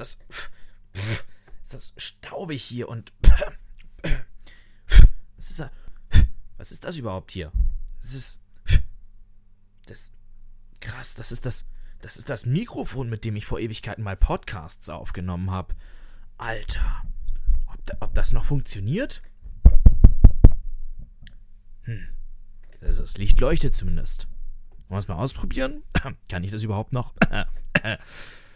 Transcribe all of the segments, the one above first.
das. Ist das staubig hier und. Was ist da? Was ist das überhaupt hier? Das ist. Das. Krass, das ist das. Das ist das Mikrofon, mit dem ich vor Ewigkeiten mal Podcasts aufgenommen habe. Alter. Ob, da, ob das noch funktioniert? Hm. Also das Licht leuchtet zumindest. Wollen wir es mal ausprobieren? Kann ich das überhaupt noch?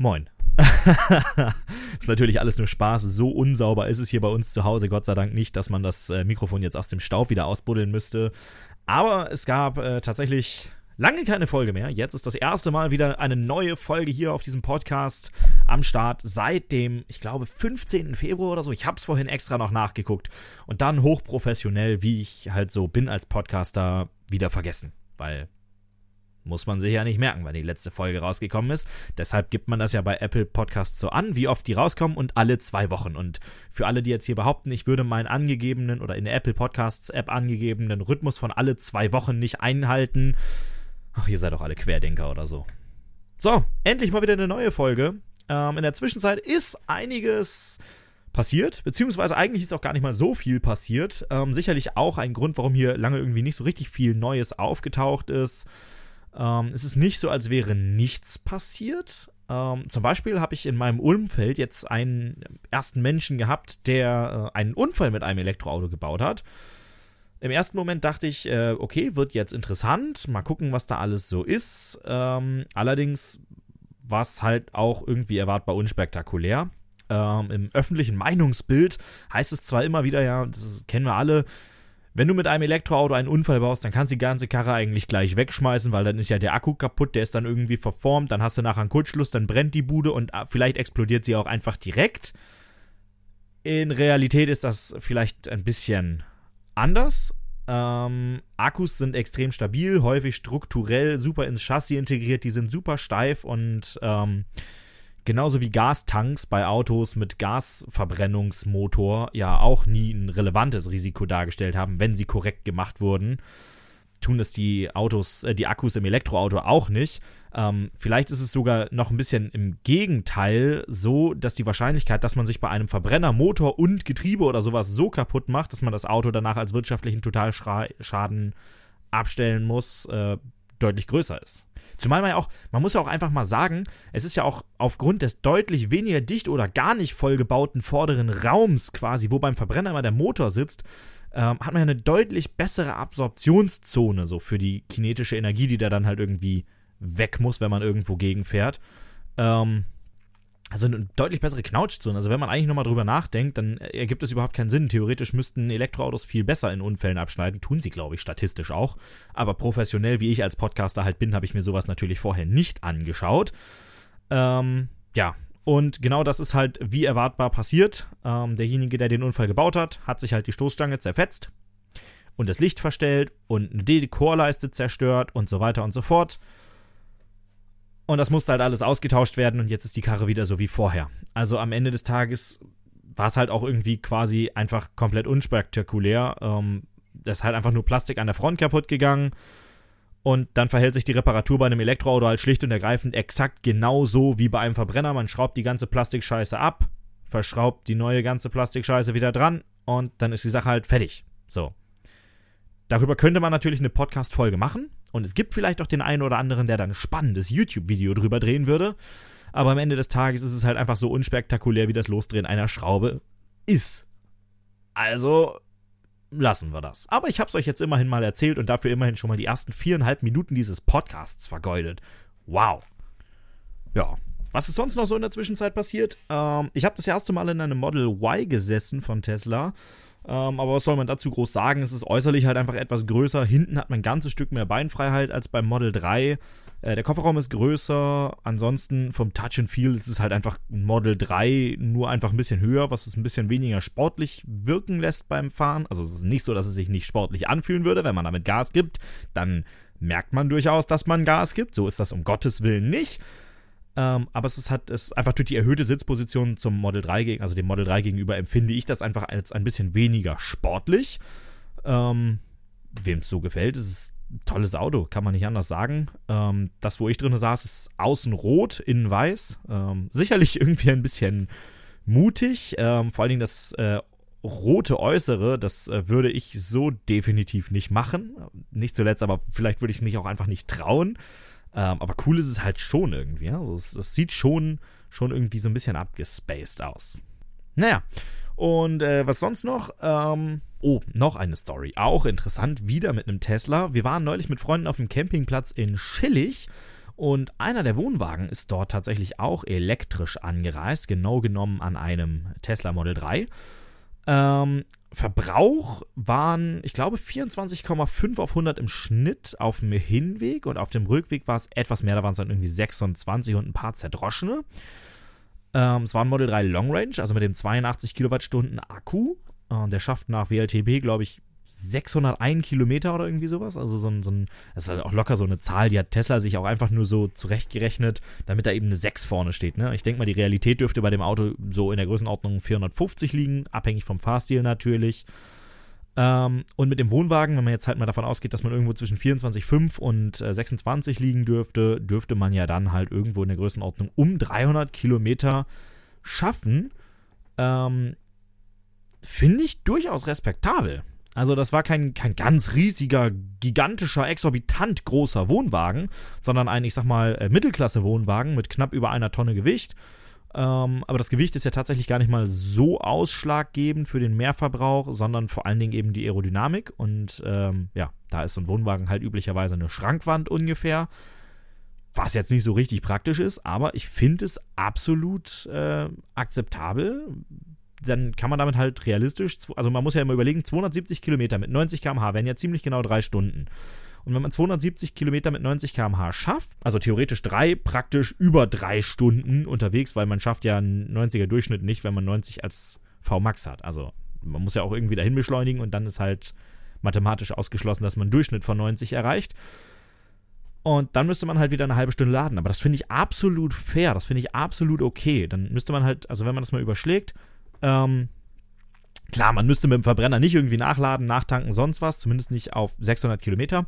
Moin. ist natürlich alles nur Spaß. So unsauber ist es hier bei uns zu Hause, Gott sei Dank nicht, dass man das äh, Mikrofon jetzt aus dem Staub wieder ausbuddeln müsste. Aber es gab äh, tatsächlich lange keine Folge mehr. Jetzt ist das erste Mal wieder eine neue Folge hier auf diesem Podcast am Start seit dem, ich glaube, 15. Februar oder so. Ich habe es vorhin extra noch nachgeguckt und dann hochprofessionell, wie ich halt so bin als Podcaster, wieder vergessen. Weil muss man sich ja nicht merken, weil die letzte Folge rausgekommen ist. Deshalb gibt man das ja bei Apple Podcasts so an, wie oft die rauskommen und alle zwei Wochen. Und für alle, die jetzt hier behaupten, ich würde meinen angegebenen oder in der Apple Podcasts App angegebenen Rhythmus von alle zwei Wochen nicht einhalten, ach, ihr seid doch alle Querdenker oder so. So, endlich mal wieder eine neue Folge. Ähm, in der Zwischenzeit ist einiges passiert, beziehungsweise eigentlich ist auch gar nicht mal so viel passiert. Ähm, sicherlich auch ein Grund, warum hier lange irgendwie nicht so richtig viel Neues aufgetaucht ist. Ähm, es ist nicht so, als wäre nichts passiert. Ähm, zum Beispiel habe ich in meinem Umfeld jetzt einen ersten Menschen gehabt, der äh, einen Unfall mit einem Elektroauto gebaut hat. Im ersten Moment dachte ich, äh, okay, wird jetzt interessant, mal gucken, was da alles so ist. Ähm, allerdings war es halt auch irgendwie erwartbar unspektakulär. Ähm, Im öffentlichen Meinungsbild heißt es zwar immer wieder, ja, das kennen wir alle, wenn du mit einem Elektroauto einen Unfall baust, dann kannst du die ganze Karre eigentlich gleich wegschmeißen, weil dann ist ja der Akku kaputt, der ist dann irgendwie verformt, dann hast du nachher einen Kurzschluss, dann brennt die Bude und ah, vielleicht explodiert sie auch einfach direkt. In Realität ist das vielleicht ein bisschen anders. Ähm, Akkus sind extrem stabil, häufig strukturell super ins Chassis integriert, die sind super steif und ähm, genauso wie Gastanks bei Autos mit Gasverbrennungsmotor ja auch nie ein relevantes Risiko dargestellt haben, wenn sie korrekt gemacht wurden, tun es die Autos, äh, die Akkus im Elektroauto auch nicht. Ähm, vielleicht ist es sogar noch ein bisschen im Gegenteil so, dass die Wahrscheinlichkeit, dass man sich bei einem Verbrenner Motor und Getriebe oder sowas so kaputt macht, dass man das Auto danach als wirtschaftlichen Totalschaden abstellen muss, äh, deutlich größer ist. Zumal man ja auch, man muss ja auch einfach mal sagen, es ist ja auch aufgrund des deutlich weniger dicht oder gar nicht vollgebauten vorderen Raums quasi, wo beim Verbrenner immer der Motor sitzt, ähm, hat man ja eine deutlich bessere Absorptionszone so für die kinetische Energie, die da dann halt irgendwie weg muss, wenn man irgendwo gegenfährt. Ähm, also eine deutlich bessere Knautschzone. Also wenn man eigentlich nochmal drüber nachdenkt, dann ergibt es überhaupt keinen Sinn. Theoretisch müssten Elektroautos viel besser in Unfällen abschneiden. Tun sie, glaube ich, statistisch auch. Aber professionell, wie ich als Podcaster halt bin, habe ich mir sowas natürlich vorher nicht angeschaut. Ähm, ja, und genau das ist halt wie erwartbar passiert. Ähm, derjenige, der den Unfall gebaut hat, hat sich halt die Stoßstange zerfetzt und das Licht verstellt und eine Dekorleiste zerstört und so weiter und so fort. Und das musste halt alles ausgetauscht werden und jetzt ist die Karre wieder so wie vorher. Also am Ende des Tages war es halt auch irgendwie quasi einfach komplett unspektakulär. Ähm, das ist halt einfach nur Plastik an der Front kaputt gegangen. Und dann verhält sich die Reparatur bei einem Elektroauto halt schlicht und ergreifend exakt genauso wie bei einem Verbrenner. Man schraubt die ganze Plastikscheiße ab, verschraubt die neue ganze Plastikscheiße wieder dran und dann ist die Sache halt fertig. So. Darüber könnte man natürlich eine Podcast-Folge machen. Und es gibt vielleicht auch den einen oder anderen, der dann ein spannendes YouTube-Video drüber drehen würde. Aber am Ende des Tages ist es halt einfach so unspektakulär, wie das Losdrehen einer Schraube ist. Also lassen wir das. Aber ich habe es euch jetzt immerhin mal erzählt und dafür immerhin schon mal die ersten viereinhalb Minuten dieses Podcasts vergeudet. Wow. Ja. Was ist sonst noch so in der Zwischenzeit passiert? Ähm, ich habe das erste Mal in einem Model Y gesessen von Tesla ähm, aber was soll man dazu groß sagen? Es ist äußerlich halt einfach etwas größer. Hinten hat man ein ganzes Stück mehr Beinfreiheit als beim Model 3. Äh, der Kofferraum ist größer. Ansonsten vom Touch and Feel ist es halt einfach ein Model 3, nur einfach ein bisschen höher, was es ein bisschen weniger sportlich wirken lässt beim Fahren. Also es ist nicht so, dass es sich nicht sportlich anfühlen würde, wenn man damit Gas gibt. Dann merkt man durchaus, dass man Gas gibt. So ist das um Gottes Willen nicht. Ähm, aber es ist halt, es einfach durch die erhöhte Sitzposition zum Model 3 gegen, also dem Model 3 gegenüber, empfinde ich das einfach als ein bisschen weniger sportlich. Ähm, Wem es so gefällt, ist es tolles Auto, kann man nicht anders sagen. Ähm, das, wo ich drin saß, ist außen rot, innen weiß. Ähm, sicherlich irgendwie ein bisschen mutig. Ähm, vor allen Dingen das äh, rote Äußere, das äh, würde ich so definitiv nicht machen. Nicht zuletzt, aber vielleicht würde ich mich auch einfach nicht trauen. Ähm, aber cool ist es halt schon irgendwie. Also es, es, sieht schon, schon irgendwie so ein bisschen abgespaced aus. Naja, und äh, was sonst noch? Ähm, oh, noch eine Story. Auch interessant, wieder mit einem Tesla. Wir waren neulich mit Freunden auf dem Campingplatz in Schillig. Und einer der Wohnwagen ist dort tatsächlich auch elektrisch angereist, genau genommen an einem Tesla Model 3. Ähm, Verbrauch waren, ich glaube, 24,5 auf 100 im Schnitt auf dem Hinweg und auf dem Rückweg war es etwas mehr, da waren es dann irgendwie 26 und ein paar zerdroschene. Ähm, es war ein Model 3 Long Range, also mit dem 82 Kilowattstunden Akku. Äh, der schafft nach WLTP, glaube ich, 601 Kilometer oder irgendwie sowas. Also so ein, so ein, das ist halt auch locker so eine Zahl, die hat Tesla sich auch einfach nur so zurechtgerechnet, damit da eben eine 6 vorne steht. Ne? Ich denke mal, die Realität dürfte bei dem Auto so in der Größenordnung 450 liegen, abhängig vom Fahrstil natürlich. Ähm, und mit dem Wohnwagen, wenn man jetzt halt mal davon ausgeht, dass man irgendwo zwischen 24,5 und äh, 26 liegen dürfte, dürfte man ja dann halt irgendwo in der Größenordnung um 300 Kilometer schaffen. Ähm, Finde ich durchaus respektabel. Also das war kein, kein ganz riesiger, gigantischer, exorbitant großer Wohnwagen, sondern ein, ich sag mal, äh, Mittelklasse-Wohnwagen mit knapp über einer Tonne Gewicht. Ähm, aber das Gewicht ist ja tatsächlich gar nicht mal so ausschlaggebend für den Mehrverbrauch, sondern vor allen Dingen eben die Aerodynamik. Und ähm, ja, da ist so ein Wohnwagen halt üblicherweise eine Schrankwand ungefähr. Was jetzt nicht so richtig praktisch ist, aber ich finde es absolut äh, akzeptabel dann kann man damit halt realistisch, also man muss ja immer überlegen, 270 Kilometer mit 90 km/h wären ja ziemlich genau drei Stunden. Und wenn man 270 Kilometer mit 90 km/h schafft, also theoretisch drei, praktisch über drei Stunden unterwegs, weil man schafft ja einen 90er Durchschnitt nicht, wenn man 90 als Vmax hat. Also man muss ja auch irgendwie dahin beschleunigen und dann ist halt mathematisch ausgeschlossen, dass man einen Durchschnitt von 90 erreicht. Und dann müsste man halt wieder eine halbe Stunde laden. Aber das finde ich absolut fair. Das finde ich absolut okay. Dann müsste man halt, also wenn man das mal überschlägt, ähm, klar, man müsste mit dem Verbrenner nicht irgendwie nachladen, nachtanken, sonst was, zumindest nicht auf 600 Kilometer.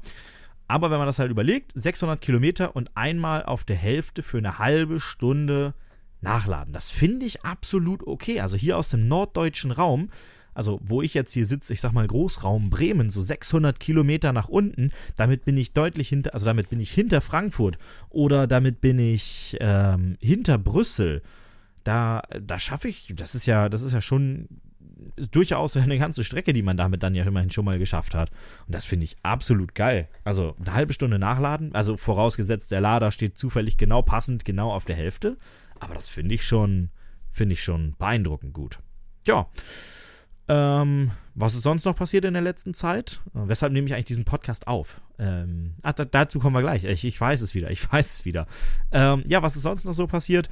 Aber wenn man das halt überlegt, 600 Kilometer und einmal auf der Hälfte für eine halbe Stunde nachladen, das finde ich absolut okay. Also hier aus dem norddeutschen Raum, also wo ich jetzt hier sitze, ich sag mal Großraum Bremen, so 600 Kilometer nach unten, damit bin ich deutlich hinter, also damit bin ich hinter Frankfurt oder damit bin ich ähm, hinter Brüssel da, da schaffe ich, das ist ja, das ist ja schon durchaus eine ganze Strecke, die man damit dann ja immerhin schon mal geschafft hat. Und das finde ich absolut geil. Also eine halbe Stunde nachladen, also vorausgesetzt, der Lader steht zufällig genau passend, genau auf der Hälfte. Aber das finde ich schon, finde ich schon beeindruckend gut. Ja. Ähm, was ist sonst noch passiert in der letzten Zeit? Äh, weshalb nehme ich eigentlich diesen Podcast auf? Ähm, ach, da, dazu kommen wir gleich. Ich, ich, weiß es wieder. Ich weiß es wieder. Ähm, ja, was ist sonst noch so passiert?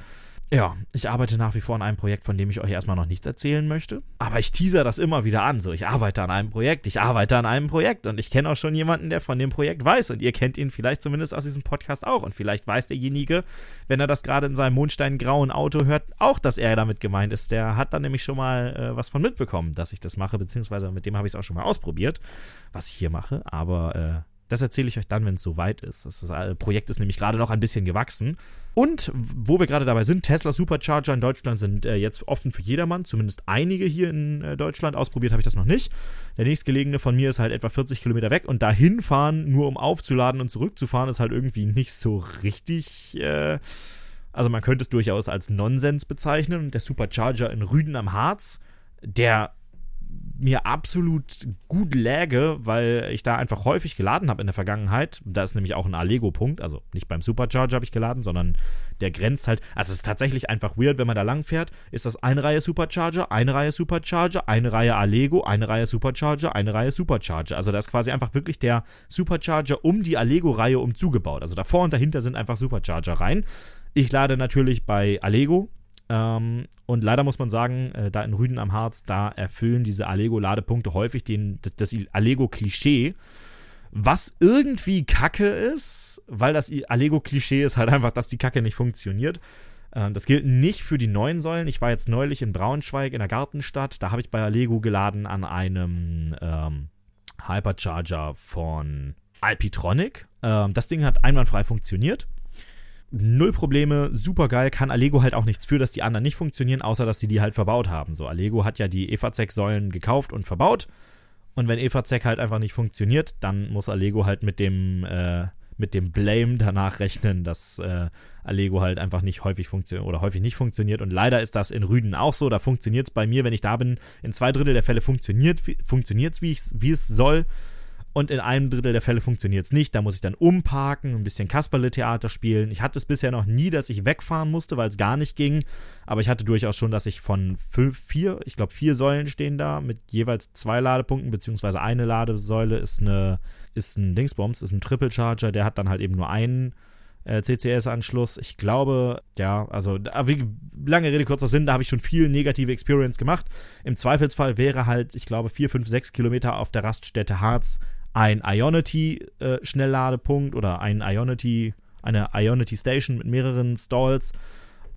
Ja, ich arbeite nach wie vor an einem Projekt, von dem ich euch erstmal noch nichts erzählen möchte. Aber ich teaser das immer wieder an. So, ich arbeite an einem Projekt, ich arbeite an einem Projekt. Und ich kenne auch schon jemanden, der von dem Projekt weiß. Und ihr kennt ihn vielleicht zumindest aus diesem Podcast auch. Und vielleicht weiß derjenige, wenn er das gerade in seinem mondsteingrauen Auto hört, auch, dass er damit gemeint ist. Der hat dann nämlich schon mal äh, was von mitbekommen, dass ich das mache. Beziehungsweise mit dem habe ich es auch schon mal ausprobiert, was ich hier mache. Aber äh, das erzähle ich euch dann, wenn es soweit ist. Das, das äh, Projekt ist nämlich gerade noch ein bisschen gewachsen. Und wo wir gerade dabei sind, Tesla Supercharger in Deutschland sind äh, jetzt offen für jedermann, zumindest einige hier in äh, Deutschland. Ausprobiert habe ich das noch nicht. Der nächstgelegene von mir ist halt etwa 40 Kilometer weg und dahin fahren, nur um aufzuladen und zurückzufahren, ist halt irgendwie nicht so richtig. Äh, also man könnte es durchaus als Nonsens bezeichnen. Und der Supercharger in Rüden am Harz, der mir absolut gut läge, weil ich da einfach häufig geladen habe in der Vergangenheit. Da ist nämlich auch ein Allego-Punkt, also nicht beim Supercharger habe ich geladen, sondern der grenzt halt. Also es ist tatsächlich einfach weird, wenn man da lang fährt, ist das eine Reihe Supercharger, eine Reihe Supercharger, eine Reihe Allego, eine Reihe Supercharger, eine Reihe Supercharger. Also da ist quasi einfach wirklich der Supercharger um die Allego-Reihe umzugebaut. Also davor und dahinter sind einfach Supercharger rein. Ich lade natürlich bei Allego, ähm, und leider muss man sagen, äh, da in Rüden am Harz, da erfüllen diese Allego-Ladepunkte häufig den, das, das Allego-Klischee. Was irgendwie kacke ist, weil das Allego-Klischee ist halt einfach, dass die Kacke nicht funktioniert. Ähm, das gilt nicht für die neuen Säulen. Ich war jetzt neulich in Braunschweig in der Gartenstadt. Da habe ich bei Allego geladen an einem ähm, Hypercharger von Alpitronic. Ähm, das Ding hat einwandfrei funktioniert. Null Probleme, super geil, kann Allego halt auch nichts für, dass die anderen nicht funktionieren, außer dass sie die halt verbaut haben. So, Allego hat ja die EVAZEC-Säulen gekauft und verbaut. Und wenn EVAZEC halt einfach nicht funktioniert, dann muss Allego halt mit dem, äh, mit dem Blame danach rechnen, dass äh, Allego halt einfach nicht häufig funktioniert oder häufig nicht funktioniert. Und leider ist das in Rüden auch so. Da funktioniert es bei mir, wenn ich da bin, in zwei Drittel der Fälle funktioniert es, wie es soll und in einem Drittel der Fälle funktioniert es nicht. Da muss ich dann umparken, ein bisschen Kasperle-Theater spielen. Ich hatte es bisher noch nie, dass ich wegfahren musste, weil es gar nicht ging. Aber ich hatte durchaus schon, dass ich von fünf, vier, ich glaube vier Säulen stehen da mit jeweils zwei Ladepunkten, beziehungsweise eine Ladesäule ist eine, ist ein Dingsbombs, ist ein Triple Charger, der hat dann halt eben nur einen äh, CCS-Anschluss. Ich glaube, ja, also wie, lange Rede, kurzer Sinn, da habe ich schon viel negative Experience gemacht. Im Zweifelsfall wäre halt, ich glaube, 4, 5, 6 Kilometer auf der Raststätte Harz ein Ionity-Schnellladepunkt äh, oder ein Ionity, eine Ionity Station mit mehreren Stalls.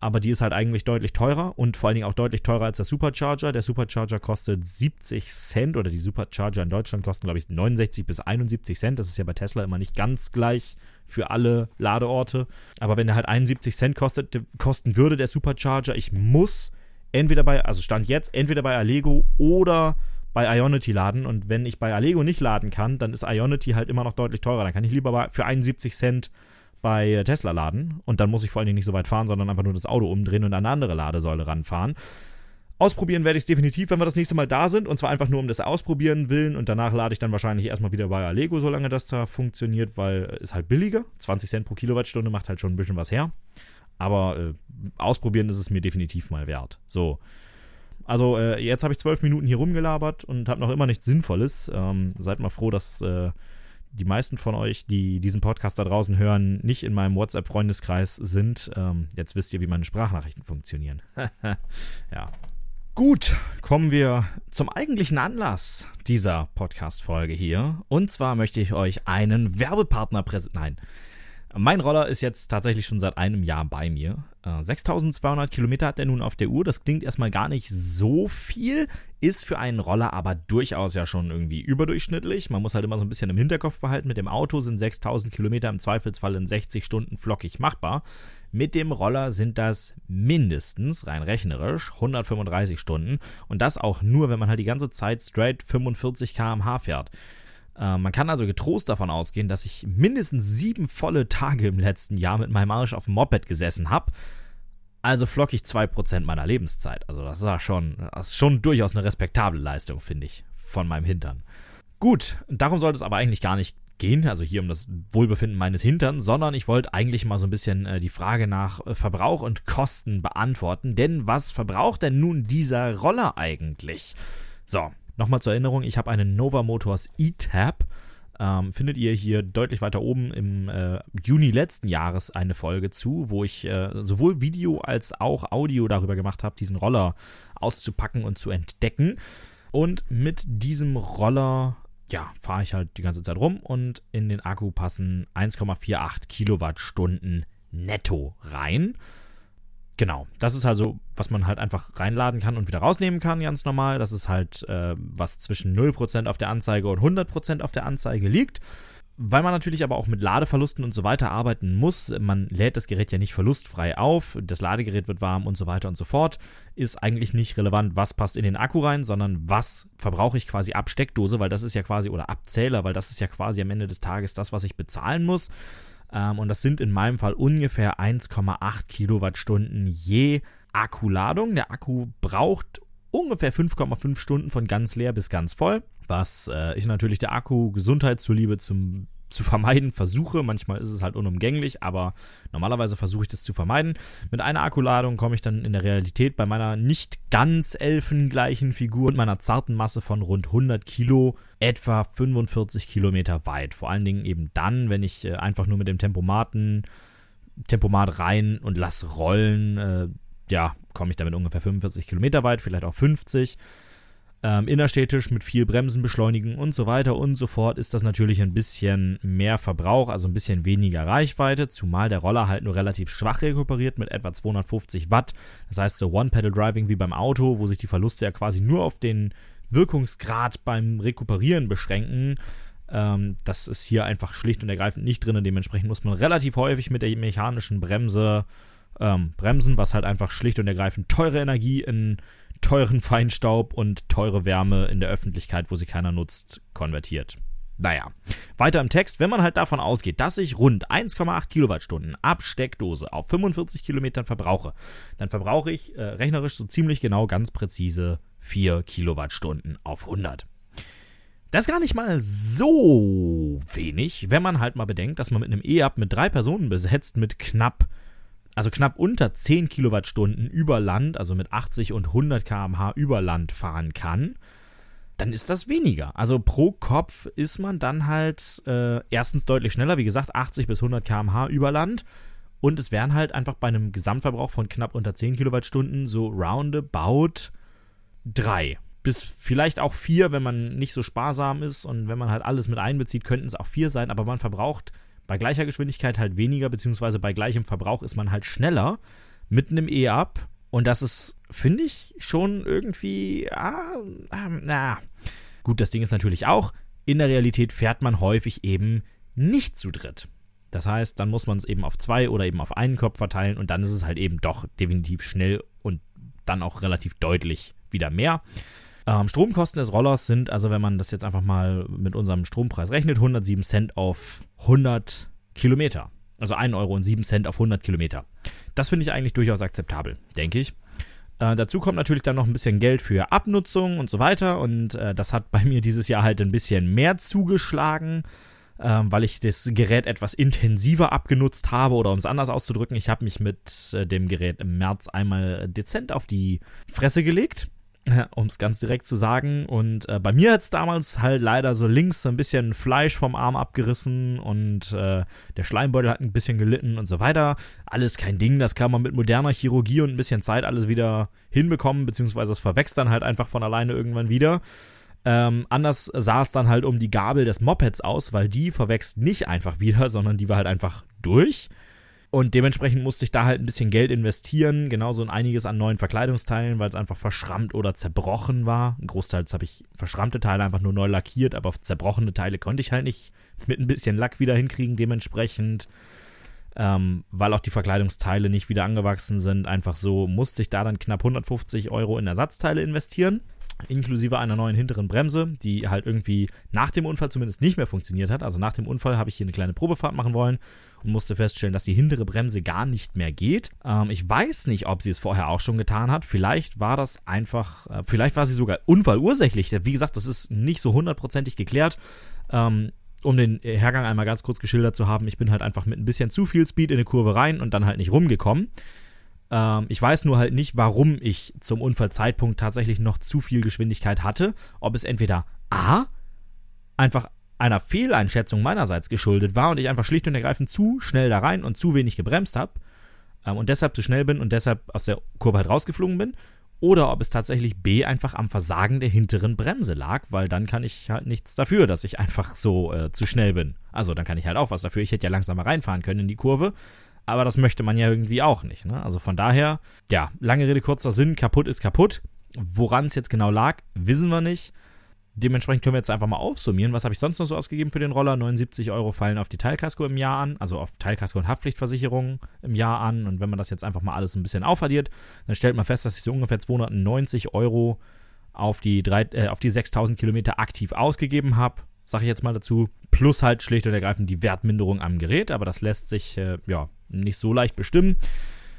Aber die ist halt eigentlich deutlich teurer und vor allen Dingen auch deutlich teurer als der Supercharger. Der Supercharger kostet 70 Cent oder die Supercharger in Deutschland kosten, glaube ich, 69 bis 71 Cent. Das ist ja bei Tesla immer nicht ganz gleich für alle Ladeorte. Aber wenn er halt 71 Cent kostet, kosten würde, der Supercharger, ich muss entweder bei, also Stand jetzt, entweder bei Allego oder bei Ionity laden. Und wenn ich bei Allego nicht laden kann, dann ist Ionity halt immer noch deutlich teurer. Dann kann ich lieber für 71 Cent bei Tesla laden. Und dann muss ich vor allen Dingen nicht so weit fahren, sondern einfach nur das Auto umdrehen und an eine andere Ladesäule ranfahren. Ausprobieren werde ich es definitiv, wenn wir das nächste Mal da sind. Und zwar einfach nur um das Ausprobieren willen. Und danach lade ich dann wahrscheinlich erstmal wieder bei Allego, solange das da funktioniert, weil es halt billiger. 20 Cent pro Kilowattstunde macht halt schon ein bisschen was her. Aber äh, ausprobieren ist es mir definitiv mal wert. So. Also äh, jetzt habe ich zwölf Minuten hier rumgelabert und habe noch immer nichts Sinnvolles. Ähm, seid mal froh, dass äh, die meisten von euch, die diesen Podcast da draußen hören, nicht in meinem WhatsApp-Freundeskreis sind. Ähm, jetzt wisst ihr, wie meine Sprachnachrichten funktionieren. ja. Gut, kommen wir zum eigentlichen Anlass dieser Podcast-Folge hier. Und zwar möchte ich euch einen Werbepartner präsentieren. Nein, mein Roller ist jetzt tatsächlich schon seit einem Jahr bei mir. 6200 äh, Kilometer hat er nun auf der Uhr. Das klingt erstmal gar nicht so viel, ist für einen Roller aber durchaus ja schon irgendwie überdurchschnittlich. Man muss halt immer so ein bisschen im Hinterkopf behalten. Mit dem Auto sind 6000 Kilometer im Zweifelsfall in 60 Stunden flockig machbar. Mit dem Roller sind das mindestens, rein rechnerisch, 135 Stunden. Und das auch nur, wenn man halt die ganze Zeit straight 45 km/h fährt. Äh, man kann also getrost davon ausgehen, dass ich mindestens sieben volle Tage im letzten Jahr mit meinem Arsch auf dem Moped gesessen habe. Also flock ich 2% meiner Lebenszeit. Also das ist schon, das ist schon durchaus eine respektable Leistung, finde ich, von meinem Hintern. Gut, darum sollte es aber eigentlich gar nicht gehen, also hier um das Wohlbefinden meines Hintern, sondern ich wollte eigentlich mal so ein bisschen äh, die Frage nach äh, Verbrauch und Kosten beantworten. Denn was verbraucht denn nun dieser Roller eigentlich? So, Nochmal zur Erinnerung, ich habe einen Nova Motors E-Tab. Ähm, findet ihr hier deutlich weiter oben im äh, Juni letzten Jahres eine Folge zu, wo ich äh, sowohl Video als auch Audio darüber gemacht habe, diesen Roller auszupacken und zu entdecken. Und mit diesem Roller, ja, fahre ich halt die ganze Zeit rum und in den Akku passen 1,48 Kilowattstunden netto rein. Genau, das ist also, was man halt einfach reinladen kann und wieder rausnehmen kann, ganz normal. Das ist halt, äh, was zwischen 0% auf der Anzeige und 100% auf der Anzeige liegt. Weil man natürlich aber auch mit Ladeverlusten und so weiter arbeiten muss, man lädt das Gerät ja nicht verlustfrei auf, das Ladegerät wird warm und so weiter und so fort, ist eigentlich nicht relevant, was passt in den Akku rein, sondern was verbrauche ich quasi ab Steckdose, weil das ist ja quasi, oder Abzähler, weil das ist ja quasi am Ende des Tages das, was ich bezahlen muss. Ähm, und das sind in meinem Fall ungefähr 1,8 Kilowattstunden je Akkuladung. Der Akku braucht ungefähr 5,5 Stunden von ganz leer bis ganz voll, was äh, ich natürlich der Akku Gesundheit zuliebe zum zu vermeiden versuche. Manchmal ist es halt unumgänglich, aber normalerweise versuche ich das zu vermeiden. Mit einer Akkuladung komme ich dann in der Realität bei meiner nicht ganz elfengleichen Figur und meiner zarten Masse von rund 100 Kilo etwa 45 Kilometer weit. Vor allen Dingen eben dann, wenn ich äh, einfach nur mit dem Tempomaten Tempomat rein und lass rollen, äh, ja, komme ich damit ungefähr 45 Kilometer weit, vielleicht auch 50. Ähm, innerstädtisch mit viel Bremsen beschleunigen und so weiter und so fort ist das natürlich ein bisschen mehr Verbrauch, also ein bisschen weniger Reichweite, zumal der Roller halt nur relativ schwach rekuperiert mit etwa 250 Watt. Das heißt so One-Pedal-Driving wie beim Auto, wo sich die Verluste ja quasi nur auf den Wirkungsgrad beim Rekuperieren beschränken, Ähm, das ist hier einfach schlicht und ergreifend nicht drin. Dementsprechend muss man relativ häufig mit der mechanischen Bremse ähm, bremsen, was halt einfach schlicht und ergreifend teure Energie in teuren Feinstaub und teure Wärme in der Öffentlichkeit, wo sie keiner nutzt, konvertiert. Naja, weiter im Text, wenn man halt davon ausgeht, dass ich rund 1,8 Kilowattstunden ab Steckdose auf 45 Kilometern verbrauche, dann verbrauche ich äh, rechnerisch so ziemlich genau ganz präzise 4 Kilowattstunden auf 100. Das ist gar nicht mal so wenig, wenn man halt mal bedenkt, dass man mit einem E-Up mit drei Personen besetzt mit knapp, also knapp unter 10 Kilowattstunden über Land, also mit 80 und 100 km/h über Land fahren kann. Dann ist das weniger. Also pro Kopf ist man dann halt äh, erstens deutlich schneller, wie gesagt, 80 bis 100 km/h über Land. Und es wären halt einfach bei einem Gesamtverbrauch von knapp unter 10 Kilowattstunden so roundabout drei bis vielleicht auch vier, wenn man nicht so sparsam ist und wenn man halt alles mit einbezieht, könnten es auch vier sein, aber man verbraucht bei gleicher Geschwindigkeit halt weniger, beziehungsweise bei gleichem Verbrauch ist man halt schneller mit einem E-Up. Und das ist, finde ich, schon irgendwie, ah, ah, na. Gut, das Ding ist natürlich auch, in der Realität fährt man häufig eben nicht zu dritt. Das heißt, dann muss man es eben auf zwei oder eben auf einen Kopf verteilen und dann ist es halt eben doch definitiv schnell und dann auch relativ deutlich wieder mehr. Ähm, Stromkosten des Rollers sind, also wenn man das jetzt einfach mal mit unserem Strompreis rechnet, 107 Cent auf 100 Kilometer. Also 1 Euro und 7 Cent auf 100 Kilometer. Das finde ich eigentlich durchaus akzeptabel, denke ich. Äh, dazu kommt natürlich dann noch ein bisschen Geld für Abnutzung und so weiter. Und äh, das hat bei mir dieses Jahr halt ein bisschen mehr zugeschlagen, äh, weil ich das Gerät etwas intensiver abgenutzt habe. Oder um es anders auszudrücken, ich habe mich mit äh, dem Gerät im März einmal dezent auf die Fresse gelegt um es ganz direkt zu sagen. Und äh, bei mir hat es damals halt leider so links so ein bisschen Fleisch vom Arm abgerissen und äh, der Schleimbeutel hat ein bisschen gelitten und so weiter. Alles kein Ding, das kann man mit moderner Chirurgie und ein bisschen Zeit alles wieder hinbekommen, beziehungsweise es verwächst dann halt einfach von alleine irgendwann wieder. Ähm, anders sah es dann halt um die Gabel des Mopeds aus, weil die verwächst nicht einfach wieder, sondern die war halt einfach durch. Und dementsprechend musste ich da halt ein bisschen Geld investieren, genauso in einiges an neuen Verkleidungsteilen, weil es einfach verschrammt oder zerbrochen war. Ein Großteil habe ich verschrammte Teile einfach nur neu lackiert, aber zerbrochene Teile konnte ich halt nicht mit ein bisschen Lack wieder hinkriegen, dementsprechend. Ähm, weil auch die Verkleidungsteile nicht wieder angewachsen sind. Einfach so musste ich da dann knapp 150 Euro in Ersatzteile investieren inklusive einer neuen hinteren Bremse, die halt irgendwie nach dem Unfall zumindest nicht mehr funktioniert hat. Also nach dem Unfall habe ich hier eine kleine Probefahrt machen wollen und musste feststellen, dass die hintere Bremse gar nicht mehr geht. Ähm, ich weiß nicht, ob sie es vorher auch schon getan hat. Vielleicht war das einfach, äh, vielleicht war sie sogar unfallursächlich. Wie gesagt, das ist nicht so hundertprozentig geklärt. Ähm, um den Hergang einmal ganz kurz geschildert zu haben, ich bin halt einfach mit ein bisschen zu viel Speed in eine Kurve rein und dann halt nicht rumgekommen. Ähm, ich weiß nur halt nicht, warum ich zum Unfallzeitpunkt tatsächlich noch zu viel Geschwindigkeit hatte. Ob es entweder A, einfach einer Fehleinschätzung meinerseits geschuldet war und ich einfach schlicht und ergreifend zu schnell da rein und zu wenig gebremst habe ähm, und deshalb zu schnell bin und deshalb aus der Kurve halt rausgeflogen bin. Oder ob es tatsächlich B einfach am Versagen der hinteren Bremse lag, weil dann kann ich halt nichts dafür, dass ich einfach so äh, zu schnell bin. Also dann kann ich halt auch was dafür. Ich hätte ja langsamer reinfahren können in die Kurve, aber das möchte man ja irgendwie auch nicht. Ne? Also von daher, ja, lange Rede, kurzer Sinn, kaputt ist kaputt. Woran es jetzt genau lag, wissen wir nicht. Dementsprechend können wir jetzt einfach mal aufsummieren. Was habe ich sonst noch so ausgegeben für den Roller? 79 Euro fallen auf die Teilkasko im Jahr an, also auf Teilkasko und Haftpflichtversicherung im Jahr an. Und wenn man das jetzt einfach mal alles ein bisschen aufaddiert, dann stellt man fest, dass ich so ungefähr 290 Euro auf die, äh, die 6000 Kilometer aktiv ausgegeben habe sage ich jetzt mal dazu. Plus halt schlicht und ergreifend die Wertminderung am Gerät, aber das lässt sich äh, ja nicht so leicht bestimmen.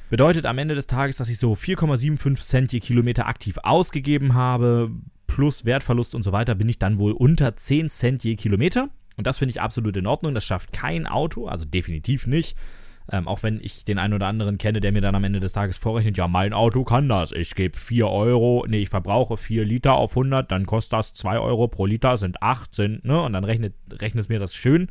Bedeutet am Ende des Tages, dass ich so 4,75 Cent je Kilometer aktiv ausgegeben habe, plus Wertverlust und so weiter, bin ich dann wohl unter 10 Cent je Kilometer. Und das finde ich absolut in Ordnung. Das schafft kein Auto, also definitiv nicht. Ähm, auch wenn ich den einen oder anderen kenne, der mir dann am Ende des Tages vorrechnet, ja, mein Auto kann das. Ich gebe 4 Euro, nee, ich verbrauche 4 Liter auf 100, dann kostet das 2 Euro pro Liter, sind 8, sind, ne? Und dann rechnet, rechnet es mir das schön.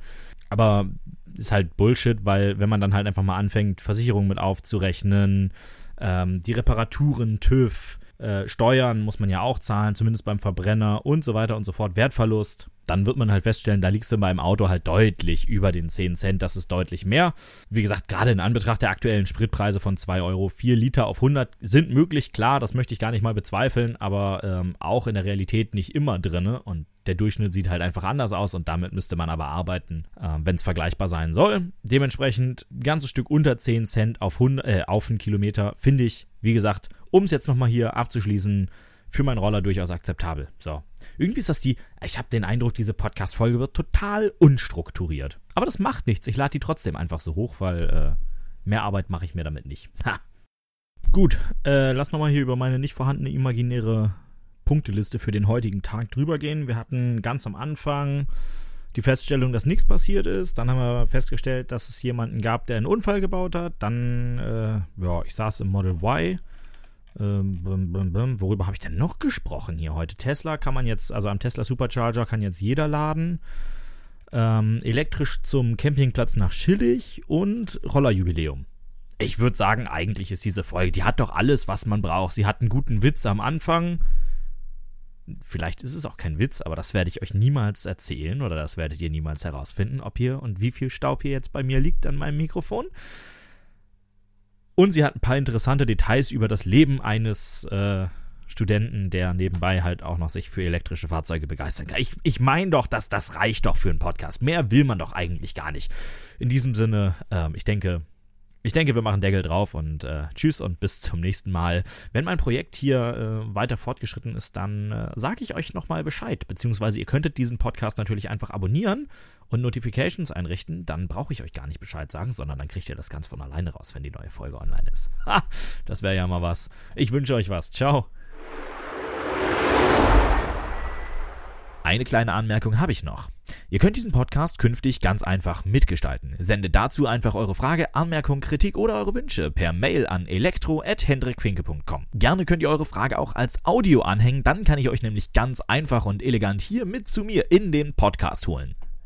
Aber ist halt Bullshit, weil wenn man dann halt einfach mal anfängt, Versicherungen mit aufzurechnen, ähm, die Reparaturen, TÜV, äh, Steuern muss man ja auch zahlen, zumindest beim Verbrenner und so weiter und so fort, Wertverlust dann wird man halt feststellen, da liegst du beim Auto halt deutlich über den 10 Cent. Das ist deutlich mehr. Wie gesagt, gerade in Anbetracht der aktuellen Spritpreise von 2 Euro, 4 Liter auf 100 sind möglich. Klar, das möchte ich gar nicht mal bezweifeln, aber ähm, auch in der Realität nicht immer drin. Und der Durchschnitt sieht halt einfach anders aus und damit müsste man aber arbeiten, äh, wenn es vergleichbar sein soll. Dementsprechend ein ganzes Stück unter 10 Cent auf, 100, äh, auf einen Kilometer finde ich, wie gesagt, um es jetzt nochmal hier abzuschließen, für meinen Roller durchaus akzeptabel. So. Irgendwie ist das die, ich habe den Eindruck, diese Podcast-Folge wird total unstrukturiert. Aber das macht nichts. Ich lade die trotzdem einfach so hoch, weil äh, mehr Arbeit mache ich mir damit nicht. Ha. Gut, äh, lass nochmal hier über meine nicht vorhandene imaginäre Punkteliste für den heutigen Tag drüber gehen. Wir hatten ganz am Anfang die Feststellung, dass nichts passiert ist. Dann haben wir festgestellt, dass es jemanden gab, der einen Unfall gebaut hat. Dann, äh, ja, ich saß im Model Y ähm, bum, bum, bum. Worüber habe ich denn noch gesprochen hier heute? Tesla kann man jetzt, also am Tesla Supercharger kann jetzt jeder laden. Ähm, elektrisch zum Campingplatz nach Schillig und Rollerjubiläum. Ich würde sagen, eigentlich ist diese Folge, die hat doch alles, was man braucht. Sie hat einen guten Witz am Anfang. Vielleicht ist es auch kein Witz, aber das werde ich euch niemals erzählen oder das werdet ihr niemals herausfinden, ob hier und wie viel Staub hier jetzt bei mir liegt an meinem Mikrofon. Und sie hat ein paar interessante Details über das Leben eines äh, Studenten, der nebenbei halt auch noch sich für elektrische Fahrzeuge begeistern kann. Ich, ich meine doch, dass das reicht doch für einen Podcast. Mehr will man doch eigentlich gar nicht. In diesem Sinne, äh, ich denke, ich denke, wir machen Deckel drauf und äh, tschüss und bis zum nächsten Mal. Wenn mein Projekt hier äh, weiter fortgeschritten ist, dann äh, sage ich euch nochmal Bescheid. Beziehungsweise ihr könntet diesen Podcast natürlich einfach abonnieren und Notifications einrichten. Dann brauche ich euch gar nicht Bescheid sagen, sondern dann kriegt ihr das ganz von alleine raus, wenn die neue Folge online ist. Ha, das wäre ja mal was. Ich wünsche euch was. Ciao. Eine kleine Anmerkung habe ich noch. Ihr könnt diesen Podcast künftig ganz einfach mitgestalten. Sendet dazu einfach eure Frage, Anmerkung, Kritik oder eure Wünsche per Mail an elektro@hendrikfinke.com. Gerne könnt ihr eure Frage auch als Audio anhängen, dann kann ich euch nämlich ganz einfach und elegant hier mit zu mir in den Podcast holen.